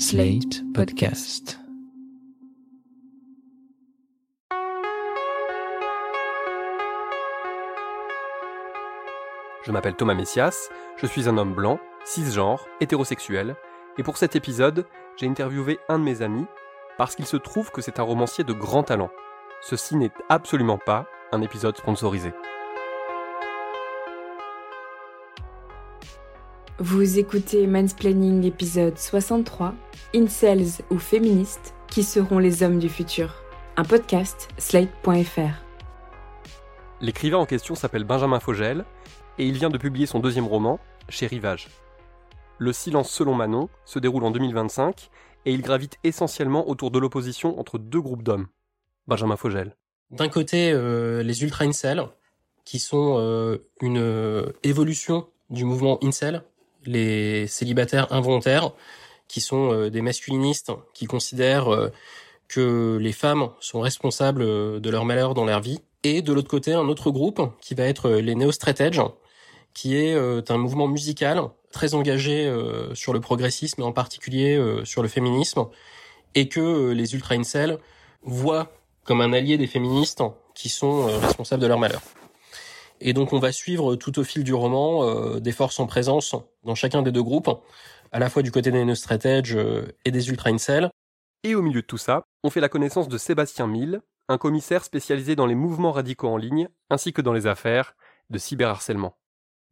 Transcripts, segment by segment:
Slate Podcast. Je m'appelle Thomas Messias, je suis un homme blanc, cisgenre, hétérosexuel, et pour cet épisode, j'ai interviewé un de mes amis parce qu'il se trouve que c'est un romancier de grand talent. Ceci n'est absolument pas un épisode sponsorisé. Vous écoutez Mansplaining épisode 63, Incels ou féministes, qui seront les hommes du futur Un podcast, slate.fr. L'écrivain en question s'appelle Benjamin Fogel, et il vient de publier son deuxième roman, chez Rivage. Le silence selon Manon se déroule en 2025, et il gravite essentiellement autour de l'opposition entre deux groupes d'hommes. Benjamin Fogel. D'un côté, euh, les ultra-incels, qui sont euh, une euh, évolution du mouvement incel, les célibataires involontaires, qui sont euh, des masculinistes qui considèrent euh, que les femmes sont responsables euh, de leur malheur dans leur vie. Et de l'autre côté, un autre groupe qui va être les neo-straight edge, qui est un mouvement musical très engagé sur le progressisme en particulier sur le féminisme, et que les ultra-incels voient comme un allié des féministes qui sont responsables de leur malheur. Et donc on va suivre tout au fil du roman euh, des forces en présence dans chacun des deux groupes, à la fois du côté des No Edge euh, et des Ultra Incel. Et au milieu de tout ça, on fait la connaissance de Sébastien Mille, un commissaire spécialisé dans les mouvements radicaux en ligne, ainsi que dans les affaires de cyberharcèlement.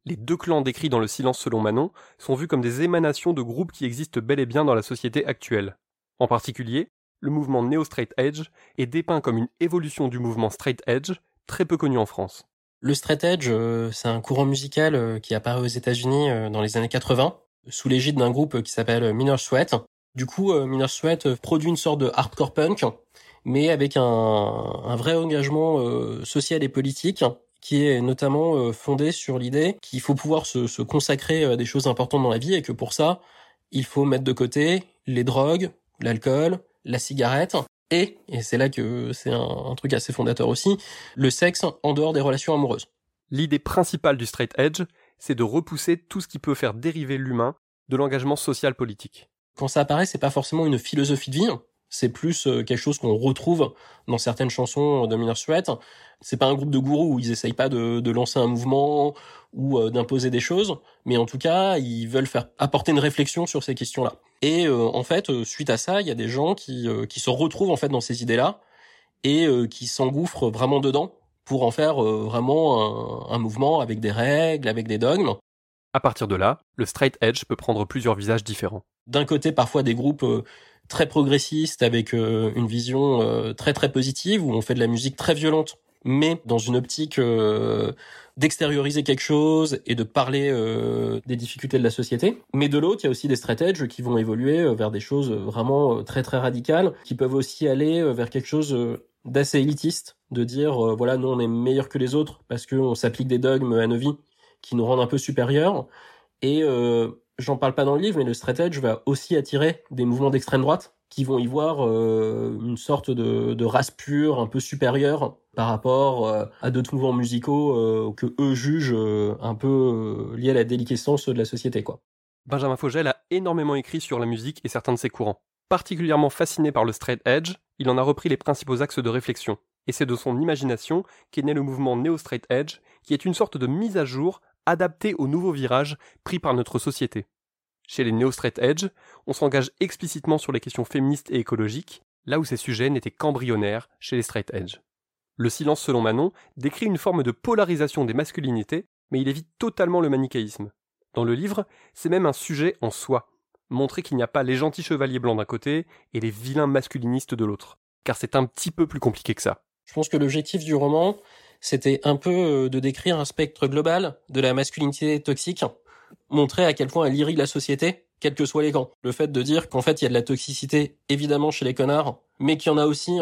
Les deux clans décrits dans le silence selon Manon sont vus comme des émanations de groupes qui existent bel et bien dans la société actuelle. En particulier, le mouvement Neo Straight Edge est dépeint comme une évolution du mouvement Straight Edge, très peu connu en France. Le straight edge, euh, c'est un courant musical euh, qui apparaît aux États-Unis euh, dans les années 80 sous l'égide d'un groupe qui s'appelle Minor Sweat. Du coup, Minor Sweat produit une sorte de hardcore punk, mais avec un, vrai engagement social et politique qui est notamment fondé sur l'idée qu'il faut pouvoir se, consacrer à des choses importantes dans la vie et que pour ça, il faut mettre de côté les drogues, l'alcool, la cigarette et, et c'est là que c'est un, truc assez fondateur aussi, le sexe en dehors des relations amoureuses. L'idée principale du straight edge, c'est de repousser tout ce qui peut faire dériver l'humain de l'engagement social politique. Quand ça apparaît, c'est pas forcément une philosophie de vie, c'est plus euh, quelque chose qu'on retrouve dans certaines chansons de Minor Sweat. C'est pas un groupe de gourous où ils essayent pas de, de lancer un mouvement ou euh, d'imposer des choses, mais en tout cas, ils veulent faire apporter une réflexion sur ces questions-là. Et euh, en fait, suite à ça, il y a des gens qui, qui se retrouvent en fait dans ces idées-là et qui s'engouffrent vraiment dedans pour en faire vraiment un, un mouvement avec des règles, avec des dogmes. À partir de là, le straight edge peut prendre plusieurs visages différents. D'un côté, parfois des groupes très progressiste avec euh, une vision euh, très très positive où on fait de la musique très violente mais dans une optique euh, d'extérioriser quelque chose et de parler des difficultés de la société. Mais de l'autre, il y a aussi des stratégies qui vont évoluer vers des choses vraiment très très radicales, qui peuvent aussi aller vers quelque chose d'assez élitiste, de dire voilà, nous on est meilleur que les autres parce qu'on s'applique des dogmes à nos vies qui nous rendent un peu supérieurs. Et j'en parle pas dans le livre, mais le straight edge va aussi attirer des mouvements d'extrême droite qui vont y voir euh, une sorte de, race pure, un peu supérieure par rapport euh, à d'autres mouvements musicaux euh, que eux jugent un peu liés à la déliquescence de la société. Benjamin Fogel a énormément écrit sur la musique et certains de ses courants. Particulièrement fasciné par le straight edge, il en a repris les principaux axes de réflexion. Et c'est de son imagination qu'est né le mouvement Neo Straight Edge, qui est une sorte de mise à jour adapté aux nouveaux virages pris par notre société. Chez les néo-straight edge, on s'engage explicitement sur les questions féministes et écologiques, là où ces sujets n'étaient qu'embryonnaires chez les straight edge. Le silence selon Manon décrit une forme de polarisation des masculinités, mais il évite totalement le manichéisme. Dans le livre, c'est même un sujet en soi, montrer qu'il n'y a pas les gentils chevaliers blancs d'un côté et les vilains masculinistes de l'autre, car c'est un petit peu plus compliqué que ça. Je pense que l'objectif du roman, c'était un peu euh, de décrire un spectre global de la masculinité toxique, montrer à quel point elle irrigue la société, quels que soient les camps. Le fait de dire qu'en fait il y a de la toxicité évidemment chez les connards, mais qu'il y en a aussi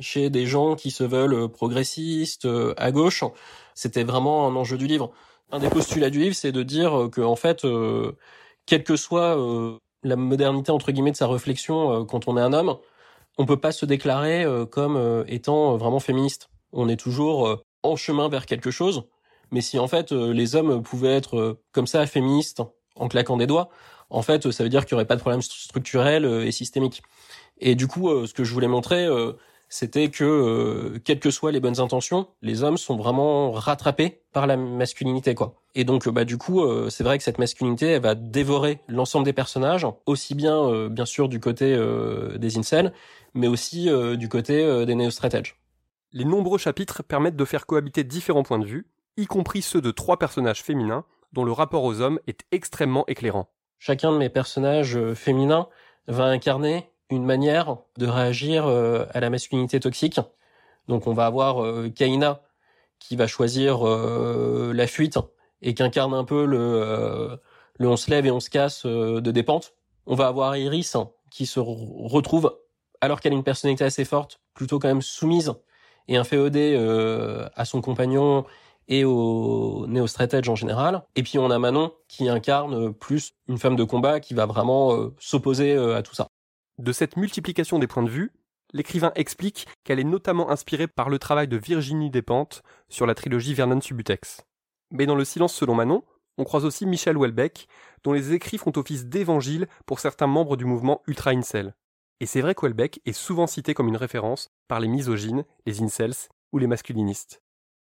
chez des gens qui se veulent euh, progressistes, euh, à gauche, c'était vraiment un enjeu du livre. Un des postulats du livre, c'est de dire que en fait, quelle que soit la modernité entre guillemets de sa réflexion quand on est un homme, on peut pas se déclarer comme étant vraiment féministe. On est toujours en chemin vers quelque chose. Mais si en fait euh, les hommes pouvaient être euh, comme ça féministes en claquant des doigts, en fait, ça veut dire qu'il n'y aurait pas de problème structurel et systémique. Et du coup, ce que je voulais montrer, c'était que, quelles que soient les bonnes intentions, les hommes sont vraiment rattrapés par la masculinité, quoi. Et donc, bah, du coup, c'est vrai que cette masculinité, elle va dévorer l'ensemble des personnages, aussi bien, bien sûr, du côté des incels, mais aussi du côté des néo-straight Les nombreux chapitres permettent de faire cohabiter différents points de vue, y compris ceux de trois personnages féminins, dont le rapport aux hommes est extrêmement éclairant. Chacun de mes personnages euh, féminins va incarner une manière de réagir euh, à la masculinité toxique. Donc on va avoir euh, Kaina qui va choisir la fuite et qui incarne un peu le, on se lève et on se casse de dépente. On va avoir Iris qui se retrouve alors qu'elle a une personnalité assez forte, plutôt quand même soumise et inféodée à son compagnon et au néo stratège en général. Et puis on a Manon qui incarne plus une femme de combat qui va vraiment euh, s'opposer euh, à tout ça. De cette multiplication des points de vue, l'écrivain explique qu'elle est notamment inspirée par le travail de Virginie Despentes sur la trilogie Vernon Subutex. Mais dans Le silence selon Manon, on croise aussi Michel Houellebecq, dont les écrits font office d'évangile pour certains membres du mouvement Ultra Incel. Et c'est vrai qu'Houellebecq est souvent cité comme une référence par les misogynes, les incels ou les masculinistes.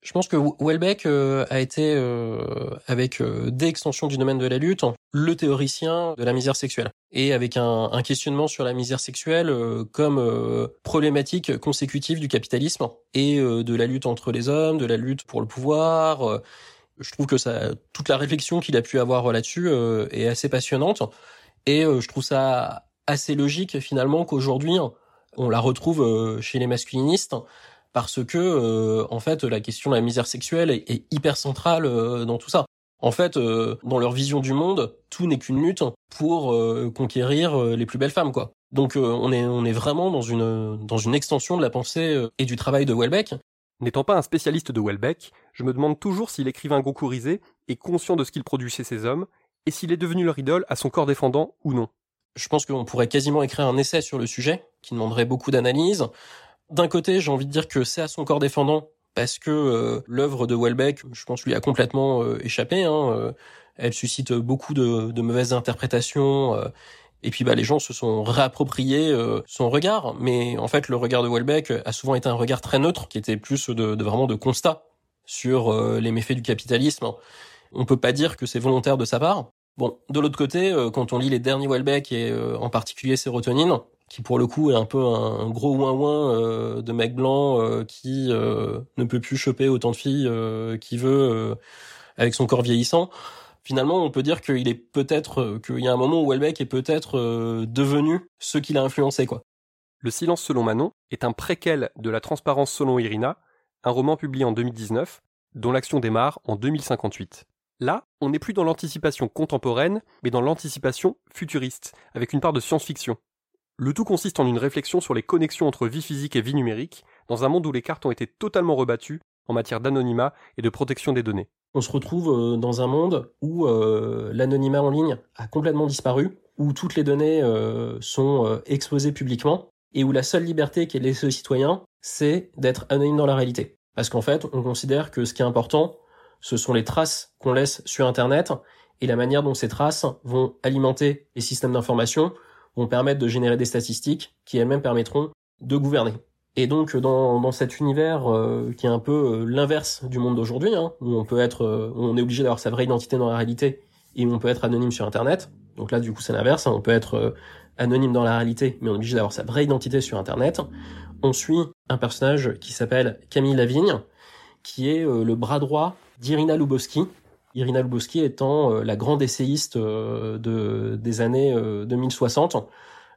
Je pense que Welbeck euh, a été, euh, avec euh, des extensions du domaine de la lutte, le théoricien de la misère sexuelle. Et avec un, un questionnement sur la misère sexuelle comme problématique consécutive du capitalisme et de la lutte entre les hommes, de la lutte pour le pouvoir. je trouve que ça, toute la réflexion qu'il a pu avoir là-dessus est assez passionnante. Et je trouve ça assez logique finalement qu'aujourd'hui on la retrouve chez les masculinistes parce que euh, en fait la question de la misère sexuelle est, hyper centrale euh, dans tout ça. En fait, euh, dans leur vision du monde, tout n'est qu'une lutte pour conquérir les plus belles femmes, quoi. Donc on est on est vraiment dans une dans une extension de la pensée et du travail de Welbeck. N'étant pas un spécialiste de Welbeck, je me demande toujours si l'écrivain Goncourtisé est conscient de ce qu'il produit chez ces hommes et s'il est devenu leur idole à son corps défendant ou non. Je pense qu'on pourrait quasiment écrire un essai sur le sujet qui demanderait beaucoup d'analyse. D'un côté, j'ai envie de dire que c'est à son corps défendant parce que euh, l'œuvre de Welbeck, je pense, lui a complètement euh, échappé. Hein, euh, elle suscite beaucoup de, mauvaises interprétations. et puis bah, les gens se sont réappropriés son regard. Mais en fait, le regard de Welbeck a souvent été un regard très neutre, qui était plus de, de vraiment de constat sur les méfaits du capitalisme. On peut pas dire que c'est volontaire de sa part. Bon, de l'autre côté, quand on lit les derniers Welbeck et en particulier Sérotonine, qui pour le coup est un peu un, gros ouin-ouin euh, de mec blanc euh, qui euh, ne peut plus choper autant de filles qu'il veut avec son corps vieillissant. Finalement, on peut dire qu'il est peut-être qu'il y a un moment où Welbeck est peut-être devenu ce qu'il a influencé quoi. Le silence selon Manon est un préquel de La transparence selon Irina, un roman publié en 2019 dont l'action démarre en 2058. Là, on n'est plus dans l'anticipation contemporaine, mais dans l'anticipation futuriste, avec une part de science-fiction. Le tout consiste en une réflexion sur les connexions entre vie physique et vie numérique, dans un monde où les cartes ont été totalement rebattues en matière d'anonymat et de protection des données. On se retrouve euh, dans un monde où euh, l'anonymat en ligne a complètement disparu, où toutes les données euh, sont exposées publiquement, et où la seule liberté qu'est laissée aux citoyens, c'est d'être anonyme dans la réalité. Parce qu'en fait, on considère que ce qui est important, ce sont les traces qu'on laisse sur Internet, et la manière dont ces traces vont alimenter les systèmes d'information, vont de générer des statistiques qui elles-mêmes permettront de gouverner. Et donc dans, dans cet univers euh, qui est un peu euh, l'inverse du monde d'aujourd'hui, hein, où on peut être, euh, on est obligé d'avoir sa vraie identité dans la réalité et où on peut être anonyme sur Internet. Donc là du coup c'est l'inverse, hein, on peut être anonyme dans la réalité, mais on est obligé d'avoir sa vraie identité sur Internet. On suit un personnage qui s'appelle Camille Lavigne, qui est le bras droit d'Irina Lubowski, Irina Lubowski étant euh, la grande essayiste euh, de, des années 2060, euh,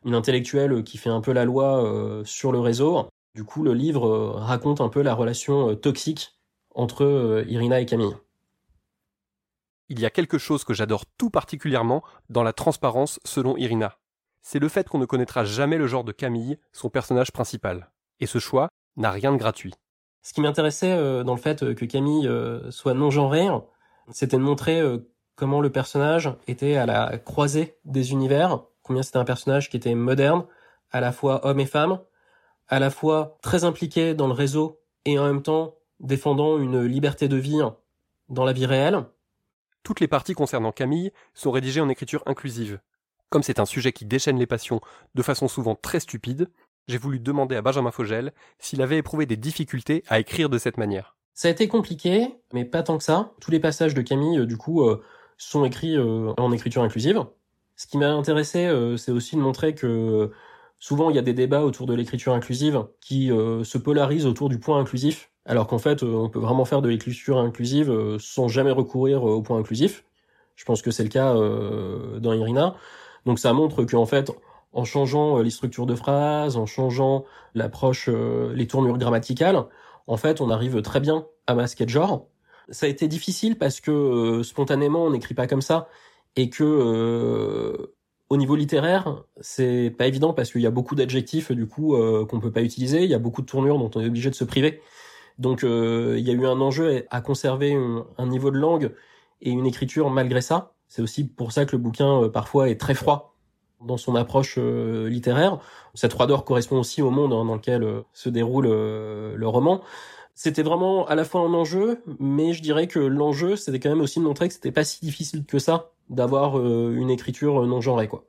une intellectuelle qui fait un peu la loi sur le réseau. Du coup, le livre raconte un peu la relation toxique entre Irina et Camille. Il y a quelque chose que j'adore tout particulièrement dans la transparence selon Irina. C'est le fait qu'on ne connaîtra jamais le genre de Camille, son personnage principal. Et ce choix n'a rien de gratuit. Ce qui m'intéressait dans le fait que Camille soit non-genrée, c'était de montrer euh, comment le personnage était à la croisée des univers, combien c'était un personnage qui était moderne, à la fois homme et femme, à la fois très impliqué dans le réseau et en même temps défendant une liberté de vie dans la vie réelle. Toutes les parties concernant Camille sont rédigées en écriture inclusive, Comme c'est un sujet qui déchaîne les passions de façon souvent très stupide, j'ai voulu demander à Benjamin Fogel s'il avait éprouvé des difficultés à écrire de cette manière. Ça a été compliqué, mais pas tant que ça. Tous les passages de Camille, euh, du coup, euh, sont écrits euh, en écriture inclusive. Ce qui m'a intéressé, c'est aussi de montrer que souvent il y a des débats autour de l'écriture inclusive qui se polarisent autour du point inclusif, alors qu'en fait, on peut vraiment faire de l'écriture inclusive sans jamais recourir au point inclusif. Je pense que c'est le cas dans Irina. Donc ça montre qu'en fait, en changeant les structures de phrases, en changeant l'approche, les tournures grammaticales, en fait, on arrive très bien à masquer le genre. Ça a été difficile parce que euh, spontanément, on n'écrit pas comme ça et que euh, au niveau littéraire, c'est pas évident parce qu'il y a beaucoup d'adjectifs du coup euh, qu'on peut pas utiliser, il y a beaucoup de tournures dont on est obligé de se priver. Donc il y a eu un enjeu à conserver un, niveau de langue et une écriture malgré ça. C'est aussi pour ça que le bouquin parfois est très froid dans son approche littéraire. Cette froideur correspond aussi au monde dans lequel se déroule le roman c'était vraiment à la fois un enjeu, mais je dirais que l'enjeu, c'était quand même aussi de montrer que c'était pas si difficile que ça d'avoir euh, une écriture non genrée, quoi.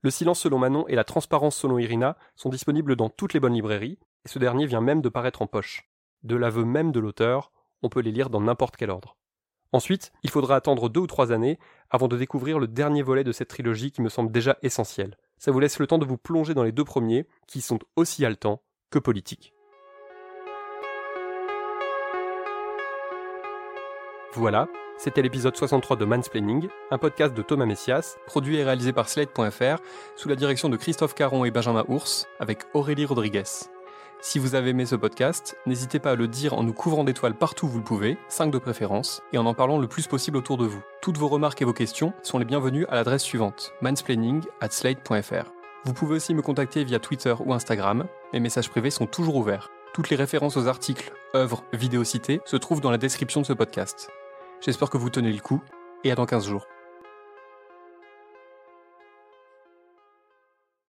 Le silence selon Manon et la transparence selon Irina sont disponibles dans toutes les bonnes librairies, et ce dernier vient même de paraître en poche. De l'aveu même de l'auteur, on peut les lire dans n'importe quel ordre. Ensuite, il faudra attendre deux ou trois années avant de découvrir le dernier volet de cette trilogie qui me semble déjà essentiel. Ça vous laisse le temps de vous plonger dans les deux premiers, qui sont aussi haletants que politiques. Voilà, c'était l'épisode 63 de Mansplaining, un podcast de Thomas Messias, produit et réalisé par Slate.fr, sous la direction de Christophe Caron et Benjamin Ours, avec Aurélie Rodriguez. Si vous avez aimé ce podcast, n'hésitez pas à le dire en nous couvrant d'étoiles partout où vous le pouvez, 5 de préférence, et en en parlant le plus possible autour de vous. Toutes vos remarques et vos questions sont les bienvenues à l'adresse suivante, mansplaining at slate.fr. Vous pouvez aussi me contacter via Twitter ou Instagram, mes messages privés sont toujours ouverts. Toutes les références aux articles, œuvres, vidéos citées se trouvent dans la description de ce podcast. J'espère que vous tenez le coup et à dans 15 jours.